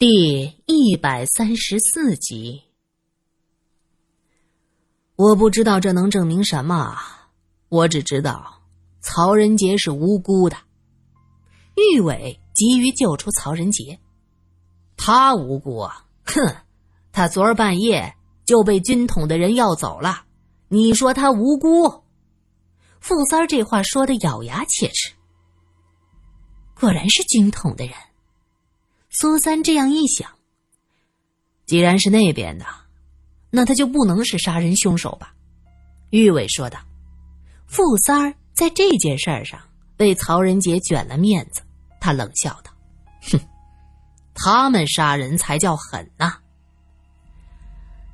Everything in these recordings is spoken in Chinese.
第一百三十四集。我不知道这能证明什么，我只知道曹仁杰是无辜的。玉伟急于救出曹仁杰，他无辜啊！哼，他昨儿半夜就被军统的人要走了，你说他无辜？傅三儿这话说的咬牙切齿。果然是军统的人。苏三这样一想，既然是那边的，那他就不能是杀人凶手吧？玉伟说道。傅三儿在这件事儿上被曹仁杰卷了面子，他冷笑道：“哼，他们杀人才叫狠呐！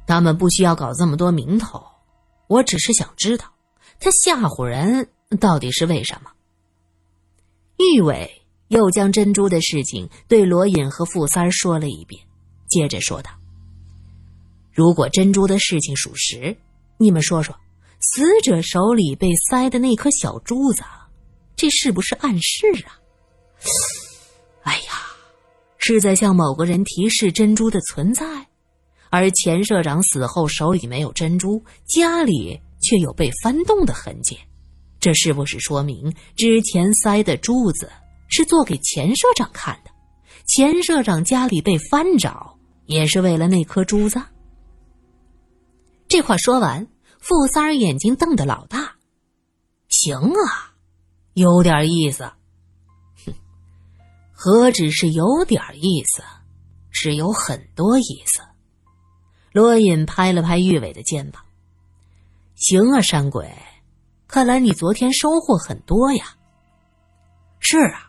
他们不需要搞这么多名头，我只是想知道，他吓唬人到底是为什么？”玉伟。又将珍珠的事情对罗隐和傅三儿说了一遍，接着说道：“如果珍珠的事情属实，你们说说，死者手里被塞的那颗小珠子，这是不是暗示啊？哎呀，是在向某个人提示珍珠的存在，而钱社长死后手里没有珍珠，家里却有被翻动的痕迹，这是不是说明之前塞的珠子？”是做给钱社长看的，钱社长家里被翻找，也是为了那颗珠子。这话说完，傅三儿眼睛瞪得老大。行啊，有点意思。哼，何止是有点意思，是有很多意思。罗隐拍了拍玉伟的肩膀。行啊，山鬼，看来你昨天收获很多呀。是啊。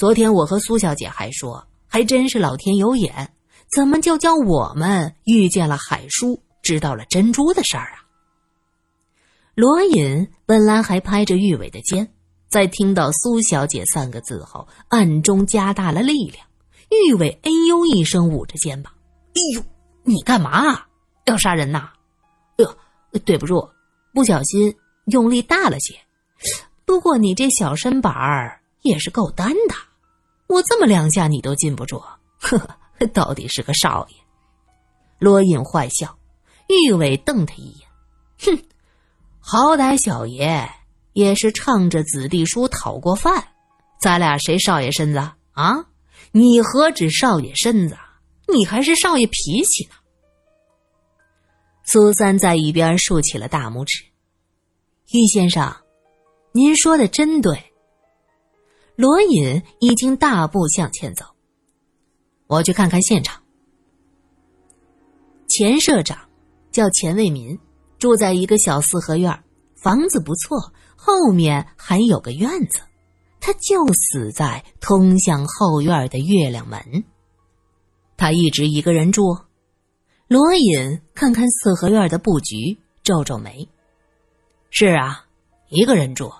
昨天我和苏小姐还说，还真是老天有眼，怎么就叫我们遇见了海叔，知道了珍珠的事儿啊？罗隐本来还拍着玉伟的肩，在听到苏小姐三个字后，暗中加大了力量。玉伟哎呦一声，捂着肩膀：“哎呦，你干嘛？要杀人呐？哎呦，对不住，不小心用力大了些。不过你这小身板儿也是够单的。”我这么两下你都禁不住，呵呵，到底是个少爷。罗隐坏笑，玉伟瞪他一眼，哼，好歹小爷也是唱着子弟书讨过饭，咱俩谁少爷身子啊？你何止少爷身子，你还是少爷脾气呢。苏三在一边竖起了大拇指，玉先生，您说的真对。罗隐已经大步向前走。我去看看现场。钱社长叫钱卫民，住在一个小四合院，房子不错，后面还有个院子。他就死在通向后院的月亮门。他一直一个人住。罗隐看看四合院的布局，皱皱眉。是啊，一个人住。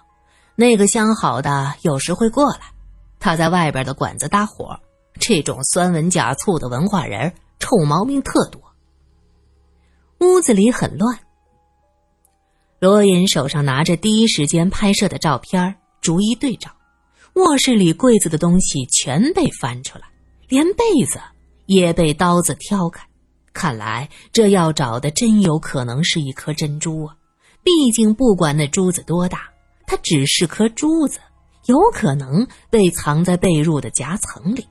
那个相好的有时会过来，他在外边的馆子搭伙。这种酸文假醋的文化人，臭毛病特多。屋子里很乱。罗隐手上拿着第一时间拍摄的照片，逐一对照。卧室里柜子的东西全被翻出来，连被子也被刀子挑开。看来这要找的真有可能是一颗珍珠啊！毕竟不管那珠子多大。它只是颗珠子，有可能被藏在被褥的夹层里。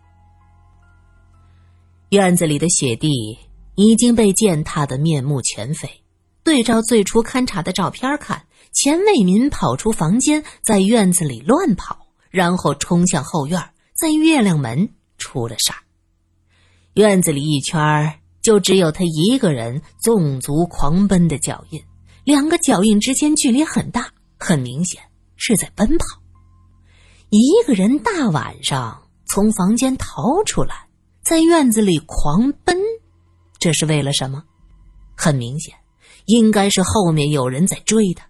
院子里的雪地已经被践踏的面目全非。对照最初勘察的照片看，钱卫民跑出房间，在院子里乱跑，然后冲向后院，在月亮门出了事儿。院子里一圈就只有他一个人纵足狂奔的脚印，两个脚印之间距离很大，很明显。是在奔跑，一个人大晚上从房间逃出来，在院子里狂奔，这是为了什么？很明显，应该是后面有人在追他。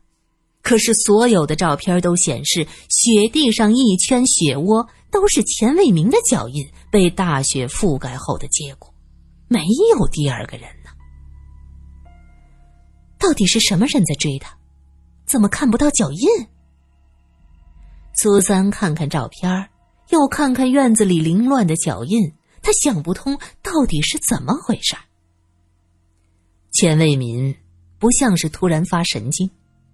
可是所有的照片都显示，雪地上一圈雪窝都是钱卫民的脚印被大雪覆盖后的结果，没有第二个人呢。到底是什么人在追他？怎么看不到脚印？苏三看看照片又看看院子里凌乱的脚印，他想不通到底是怎么回事？钱卫民不像是突然发神经，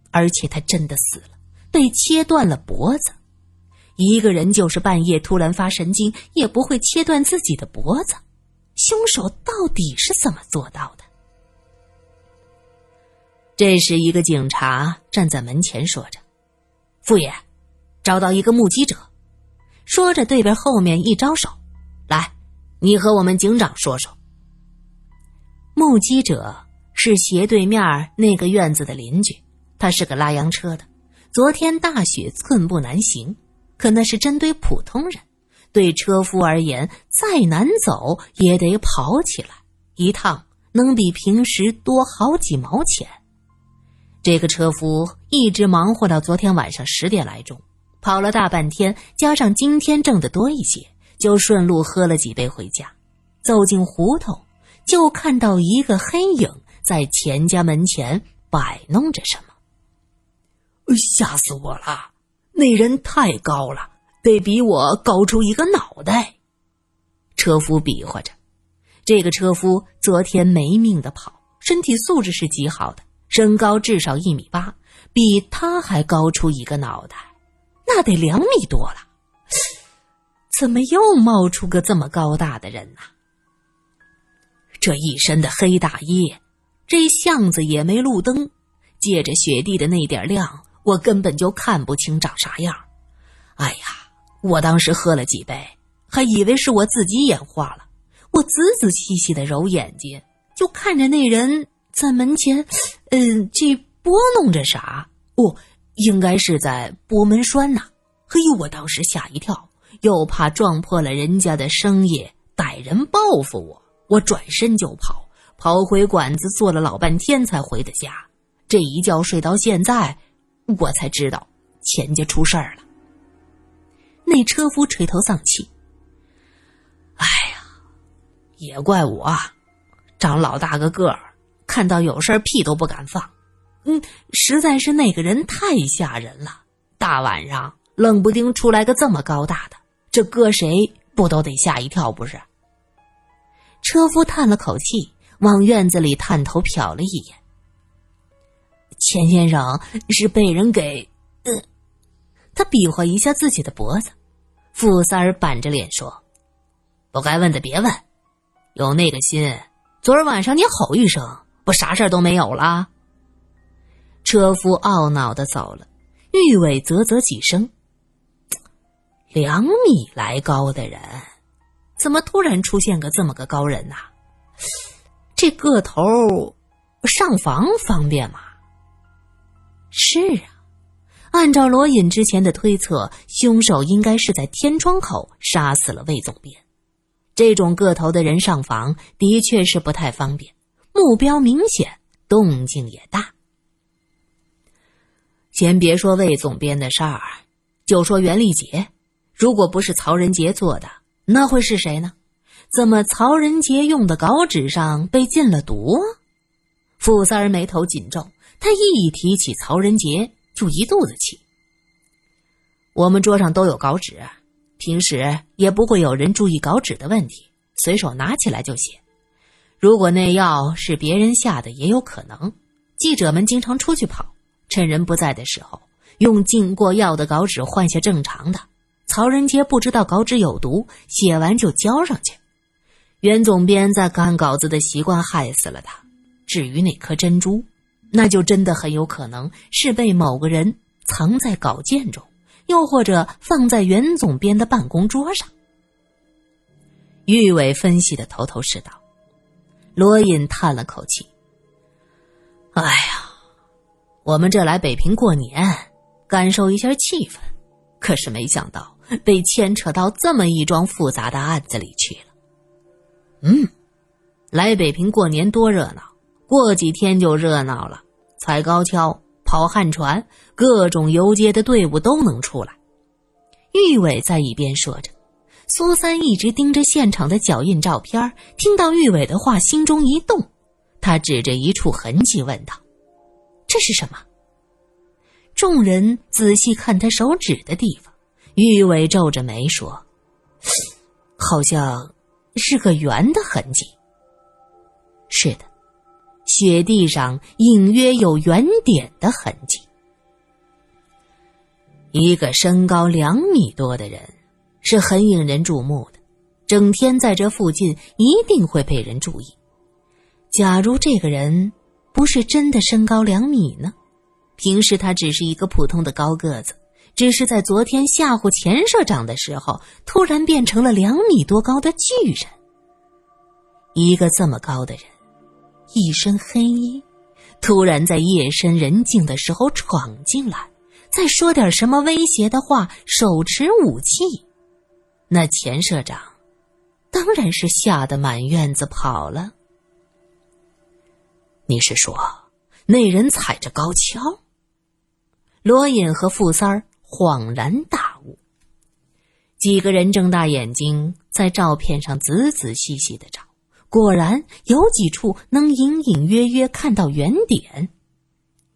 而且他真的死了，被切断了脖子。一个人就是半夜突然发神经，也不会切断自己的脖子。凶手到底是怎么做到的？这时，一个警察站在门前说着：“傅爷，找到一个目击者。”说着，对边后面一招手：“来，你和我们警长说说。”目击者是斜对面那个院子的邻居，他是个拉洋车的。昨天大雪，寸步难行。可那是针对普通人，对车夫而言，再难走也得跑起来，一趟能比平时多好几毛钱。这个车夫一直忙活到昨天晚上十点来钟，跑了大半天，加上今天挣的多一些，就顺路喝了几杯回家。走进胡同，就看到一个黑影在钱家门前摆弄着什么，吓死我了！那人太高了，得比我高出一个脑袋。车夫比划着，这个车夫昨天没命的跑，身体素质是极好的，身高至少一米八，比他还高出一个脑袋，那得两米多了。怎么又冒出个这么高大的人呢？这一身的黑大衣，这巷子也没路灯，借着雪地的那点亮。我根本就看不清长啥样，哎呀！我当时喝了几杯，还以为是我自己眼花了。我仔仔细细的揉眼睛，就看着那人在门前，嗯，这拨弄着啥？哦，应该是在拨门栓呐。嘿呦，我当时吓一跳，又怕撞破了人家的生意，歹人报复我，我转身就跑，跑回馆子，坐了老半天才回的家。这一觉睡到现在。我才知道钱家出事儿了。那车夫垂头丧气：“哎呀，也怪我，长老大个个儿，看到有事儿屁都不敢放。嗯，实在是那个人太吓人了，大晚上冷不丁出来个这么高大的，这搁谁不都得吓一跳？不是？”车夫叹了口气，往院子里探头瞟了一眼。钱先生是被人给……呃，他比划一下自己的脖子。傅三儿板着脸说：“不该问的别问，有那个心，昨儿晚上你吼一声，不啥事儿都没有了。”车夫懊恼的走了。玉伟啧啧几声：“两米来高的人，怎么突然出现个这么个高人呐？这个头上房方便吗？”是啊，按照罗隐之前的推测，凶手应该是在天窗口杀死了魏总编。这种个头的人上房的确是不太方便，目标明显，动静也大。先别说魏总编的事儿，就说袁立杰，如果不是曹仁杰做的，那会是谁呢？怎么曹仁杰用的稿纸上被进了毒？傅三儿眉头紧皱。他一提起曹仁杰，就一肚子气。我们桌上都有稿纸，平时也不会有人注意稿纸的问题，随手拿起来就写。如果那药是别人下的，也有可能。记者们经常出去跑，趁人不在的时候，用进过药的稿纸换下正常的。曹仁杰不知道稿纸有毒，写完就交上去。袁总编在看稿子的习惯害死了他。至于那颗珍珠，那就真的很有可能是被某个人藏在稿件中，又或者放在袁总编的办公桌上。玉伟分析的头头是道，罗隐叹了口气：“哎呀，我们这来北平过年，感受一下气氛，可是没想到被牵扯到这么一桩复杂的案子里去了。嗯，来北平过年多热闹，过几天就热闹了。”踩高跷、跑旱船，各种游街的队伍都能出来。玉伟在一边说着，苏三一直盯着现场的脚印照片，听到玉伟的话，心中一动，他指着一处痕迹问道：“这是什么？”众人仔细看他手指的地方，玉伟皱着眉说：“好像是个圆的痕迹。是的，雪地上隐约有圆点的痕迹。一个身高两米多的人，是很引人注目的，整天在这附近，一定会被人注意。假如这个人不是真的身高两米呢？平时他只是一个普通的高个子，只是在昨天吓唬钱社长的时候，突然变成了两米多高的巨人。一个这么高的人，一身黑衣，突然在夜深人静的时候闯进来，再说点什么威胁的话，手持武器，那钱社长当然是吓得满院子跑了。你是说，那人踩着高跷？罗隐和傅三儿恍然大悟。几个人睁大眼睛在照片上仔仔细细的找，果然有几处能隐隐约约看到圆点。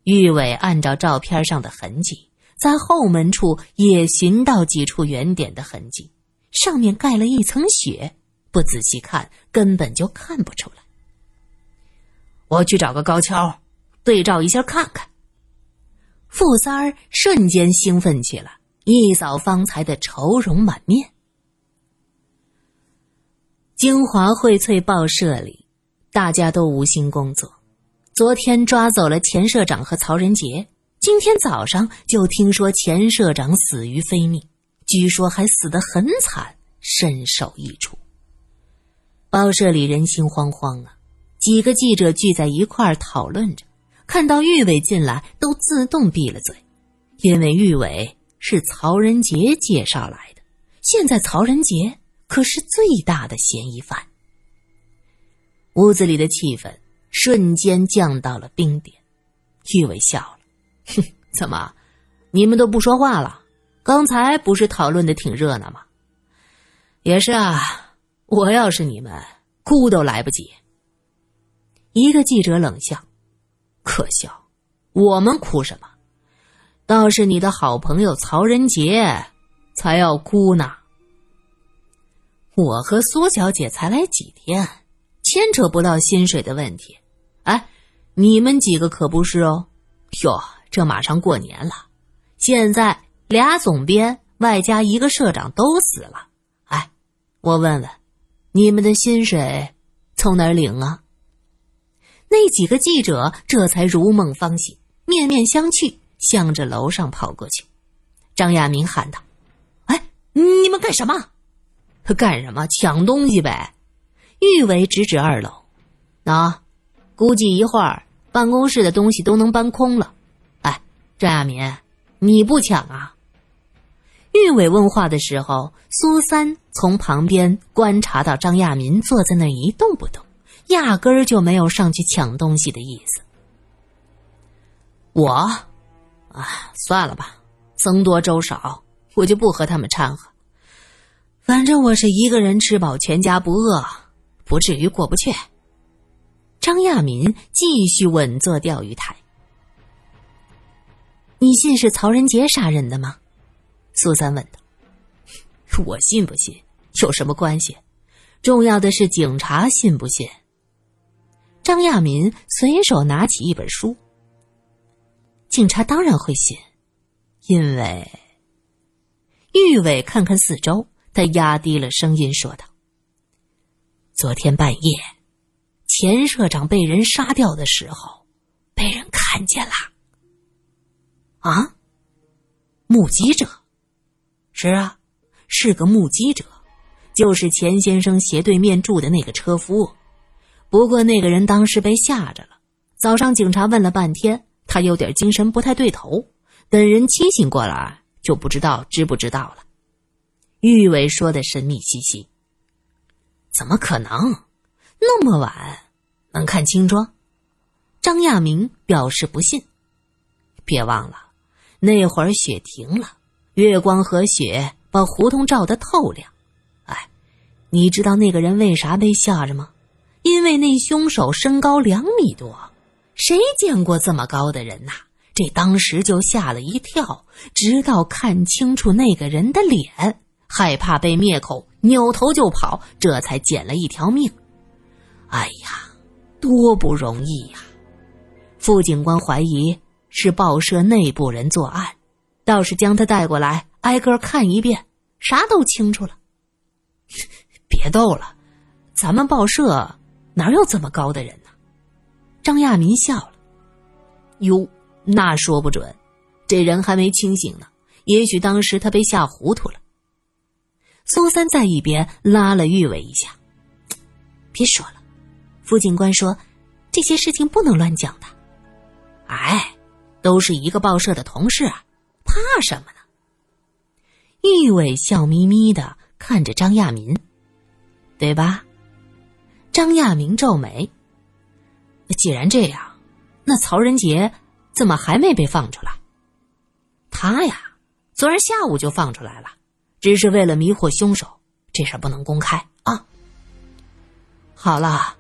玉伟按照照片上的痕迹，在后门处也寻到几处圆点的痕迹，上面盖了一层雪，不仔细看根本就看不出来。我去找个高跷，对照一下看看。傅三儿瞬间兴奋起来，一扫方才的愁容满面。京华荟萃报社里，大家都无心工作。昨天抓走了钱社长和曹仁杰，今天早上就听说钱社长死于非命，据说还死得很惨，身首异处。报社里人心惶惶啊。几个记者聚在一块儿讨论着，看到玉伟进来，都自动闭了嘴，因为玉伟是曹仁杰介绍来的。现在曹仁杰可是最大的嫌疑犯。屋子里的气氛瞬间降到了冰点。玉伟笑了：“哼，怎么，你们都不说话了？刚才不是讨论的挺热闹吗？也是啊，我要是你们，哭都来不及。”一个记者冷笑：“可笑，我们哭什么？倒是你的好朋友曹仁杰才要哭呢。我和苏小姐才来几天，牵扯不到薪水的问题。哎，你们几个可不是哦。哟，这马上过年了，现在俩总编外加一个社长都死了。哎，我问问，你们的薪水从哪儿领啊？”那几个记者这才如梦方醒，面面相觑，向着楼上跑过去。张亚明喊道：“哎，你们干什么？干什么？抢东西呗！”玉伟指指二楼：“喏，估计一会儿办公室的东西都能搬空了。”哎，张亚明，你不抢啊？玉伟问话的时候，苏三从旁边观察到张亚民坐在那一动不动。压根儿就没有上去抢东西的意思。我，啊，算了吧，僧多粥少，我就不和他们掺和。反正我是一个人吃饱全家不饿，不至于过不去。张亚民继续稳坐钓鱼台。你信是曹仁杰杀人的吗？苏三问道。我信不信有什么关系？重要的是警察信不信。张亚民随手拿起一本书。警察当然会信，因为玉伟看看四周，他压低了声音说道：“昨天半夜，钱社长被人杀掉的时候，被人看见了。啊，目击者？是啊，是个目击者，就是钱先生斜对面住的那个车夫。”不过那个人当时被吓着了，早上警察问了半天，他有点精神不太对头。等人清醒过来，就不知道知不知道了。玉伟说的神秘兮兮：“怎么可能？那么晚能看清楚？”张亚明表示不信。别忘了，那会儿雪停了，月光和雪把胡同照得透亮。哎，你知道那个人为啥被吓着吗？因为那凶手身高两米多，谁见过这么高的人呐？这当时就吓了一跳，直到看清楚那个人的脸，害怕被灭口，扭头就跑，这才捡了一条命。哎呀，多不容易呀！副警官怀疑是报社内部人作案，倒是将他带过来，挨个看一遍，啥都清楚了。别逗了，咱们报社哪有这么高的人呢？张亚民笑了。哟，那说不准，这人还没清醒呢，也许当时他被吓糊涂了。苏三在一边拉了玉伟一下，别说了。副警官说：“这些事情不能乱讲的。”哎，都是一个报社的同事啊，怕什么呢？玉伟笑眯眯的看着张亚民，对吧？张亚明皱眉。既然这样，那曹仁杰怎么还没被放出来？他呀，昨儿下午就放出来了，只是为了迷惑凶手，这事不能公开啊。好了。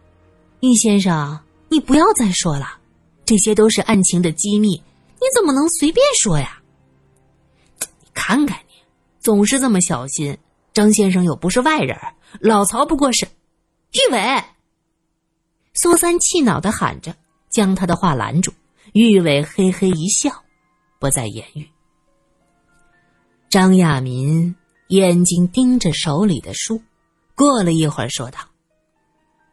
易先生，你不要再说了，这些都是案情的机密，你怎么能随便说呀？你看看你，总是这么小心。张先生又不是外人，老曹不过是……玉伟，苏三气恼的喊着，将他的话拦住。玉伟嘿嘿一笑，不再言语。张亚民眼睛盯着手里的书，过了一会儿，说道。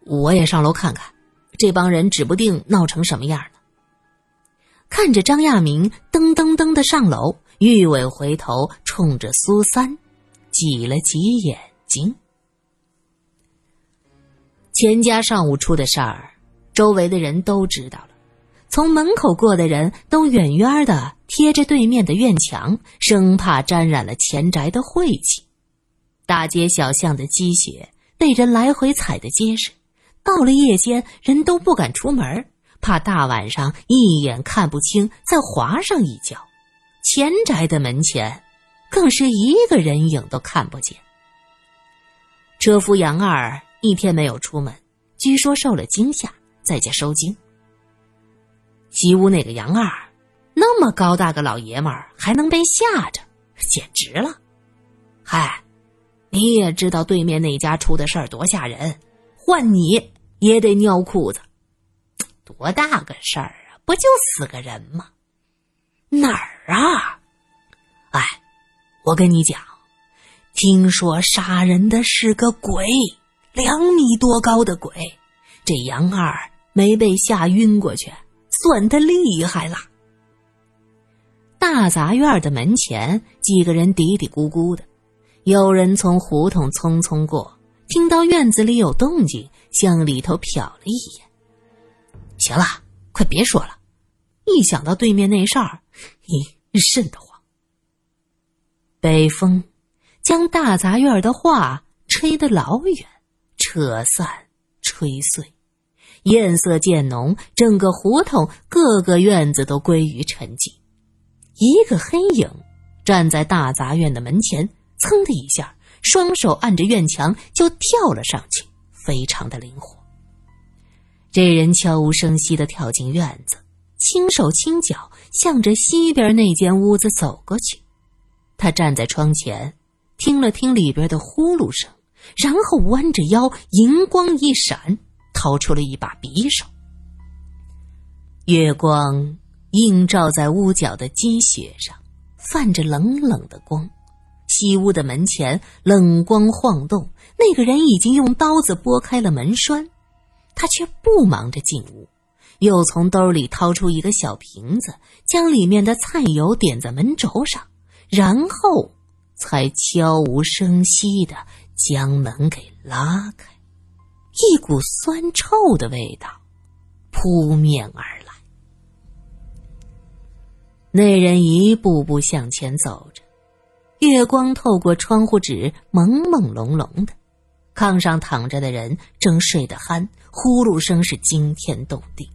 我也上楼看看，这帮人指不定闹成什么样呢。看着张亚民噔噔噔的上楼，玉伟回头冲着苏三挤了挤眼睛。钱家上午出的事儿，周围的人都知道了。从门口过的人都远远的贴着对面的院墙，生怕沾染了钱宅的晦气。大街小巷的积雪被人来回踩得结实。到了夜间，人都不敢出门，怕大晚上一眼看不清，再滑上一跤。钱宅的门前，更是一个人影都看不见。车夫杨二一天没有出门，据说受了惊吓，在家收惊。西屋那个杨二，那么高大个老爷们儿，还能被吓着，简直了！嗨，你也知道对面那家出的事儿多吓人，换你。也得尿裤子，多大个事儿啊！不就死个人吗？哪儿啊？哎，我跟你讲，听说杀人的是个鬼，两米多高的鬼。这杨二没被吓晕过去，算他厉害了。大杂院的门前，几个人嘀嘀咕咕的，有人从胡同匆匆过，听到院子里有动静。向里头瞟了一眼。行了，快别说了，一想到对面那事儿，咦，瘆得慌。北风将大杂院的画吹得老远，扯散、吹碎，艳色渐浓，整个胡同各个院子都归于沉寂。一个黑影站在大杂院的门前，噌的一下，双手按着院墙就跳了上去。非常的灵活。这人悄无声息的跳进院子，轻手轻脚向着西边那间屋子走过去。他站在窗前，听了听里边的呼噜声，然后弯着腰，银光一闪，掏出了一把匕首。月光映照在屋角的积雪上，泛着冷冷的光。西屋的门前，冷光晃动。那个人已经用刀子拨开了门栓，他却不忙着进屋，又从兜里掏出一个小瓶子，将里面的菜油点在门轴上，然后才悄无声息的将门给拉开。一股酸臭的味道扑面而来。那人一步步向前走着。月光透过窗户纸，朦朦胧胧的。炕上躺着的人正睡得酣，呼噜声是惊天动地。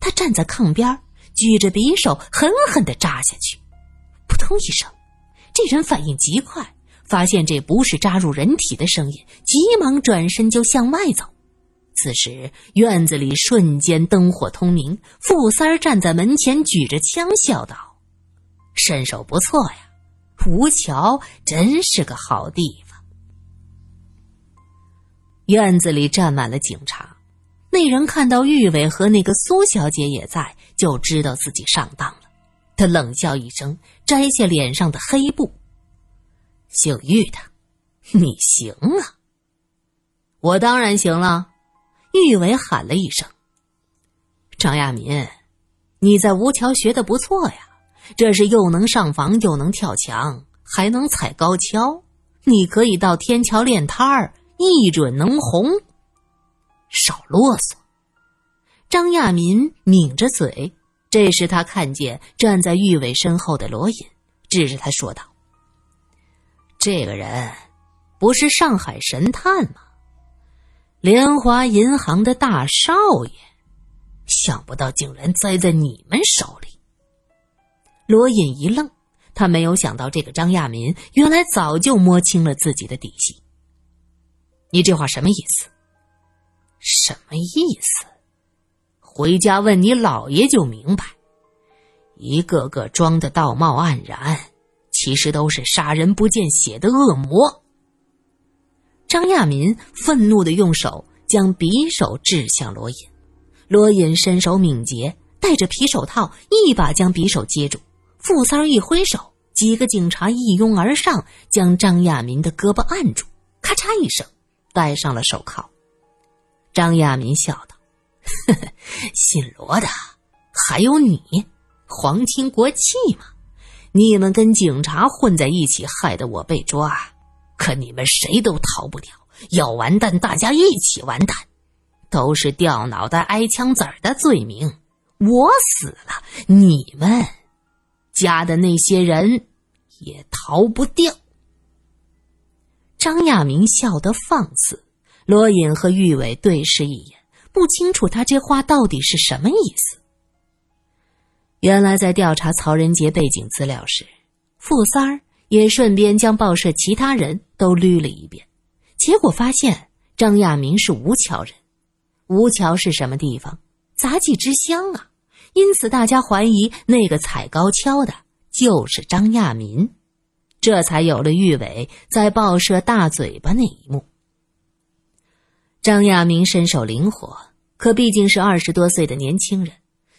他站在炕边，举着匕首，狠狠的扎下去。扑通一声，这人反应极快，发现这不是扎入人体的声音，急忙转身就向外走。此时院子里瞬间灯火通明，傅三儿站在门前，举着枪，笑道：“身手不错呀。”吴桥真是个好地方。院子里站满了警察。那人看到玉伟和那个苏小姐也在，就知道自己上当了。他冷笑一声，摘下脸上的黑布。姓玉的，你行啊。我当然行了。玉伟喊了一声：“张亚民，你在吴桥学的不错呀，这是又能上房又能跳墙，还能踩高跷。你可以到天桥练摊儿，一准能红。”少啰嗦！张亚民抿着嘴。这时他看见站在玉伟身后的罗隐，指着他说道：“这个人不是上海神探吗？联华银行的大少爷，想不到竟然栽在你们手里。”罗隐一愣，他没有想到这个张亚民原来早就摸清了自己的底细。你这话什么意思？什么意思？回家问你老爷就明白。一个个装的道貌岸然，其实都是杀人不见血的恶魔。张亚民愤怒的用手将匕首指向罗隐，罗隐身手敏捷，戴着皮手套，一把将匕首接住。傅三儿一挥手，几个警察一拥而上，将张亚民的胳膊按住，咔嚓一声，戴上了手铐。张亚民笑道：“呵呵，姓罗的，还有你，皇亲国戚嘛？你们跟警察混在一起，害得我被抓，可你们谁都逃不掉。要完蛋，大家一起完蛋，都是掉脑袋、挨枪子儿的罪名。我死了，你们家的那些人也逃不掉。”张亚明笑得放肆。罗隐和玉伟对视一眼，不清楚他这话到底是什么意思。原来在调查曹仁杰背景资料时，傅三儿也顺便将报社其他人都捋了一遍，结果发现张亚明是吴桥人。吴桥是什么地方？杂技之乡啊！因此大家怀疑那个踩高跷的就是张亚民，这才有了玉伟在报社大嘴巴那一幕。张亚明身手灵活，可毕竟是二十多岁的年轻人。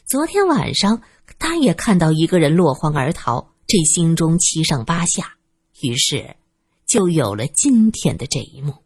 昨天晚上，他也看到一个人落荒而逃，这心中七上八下，于是就有了今天的这一幕。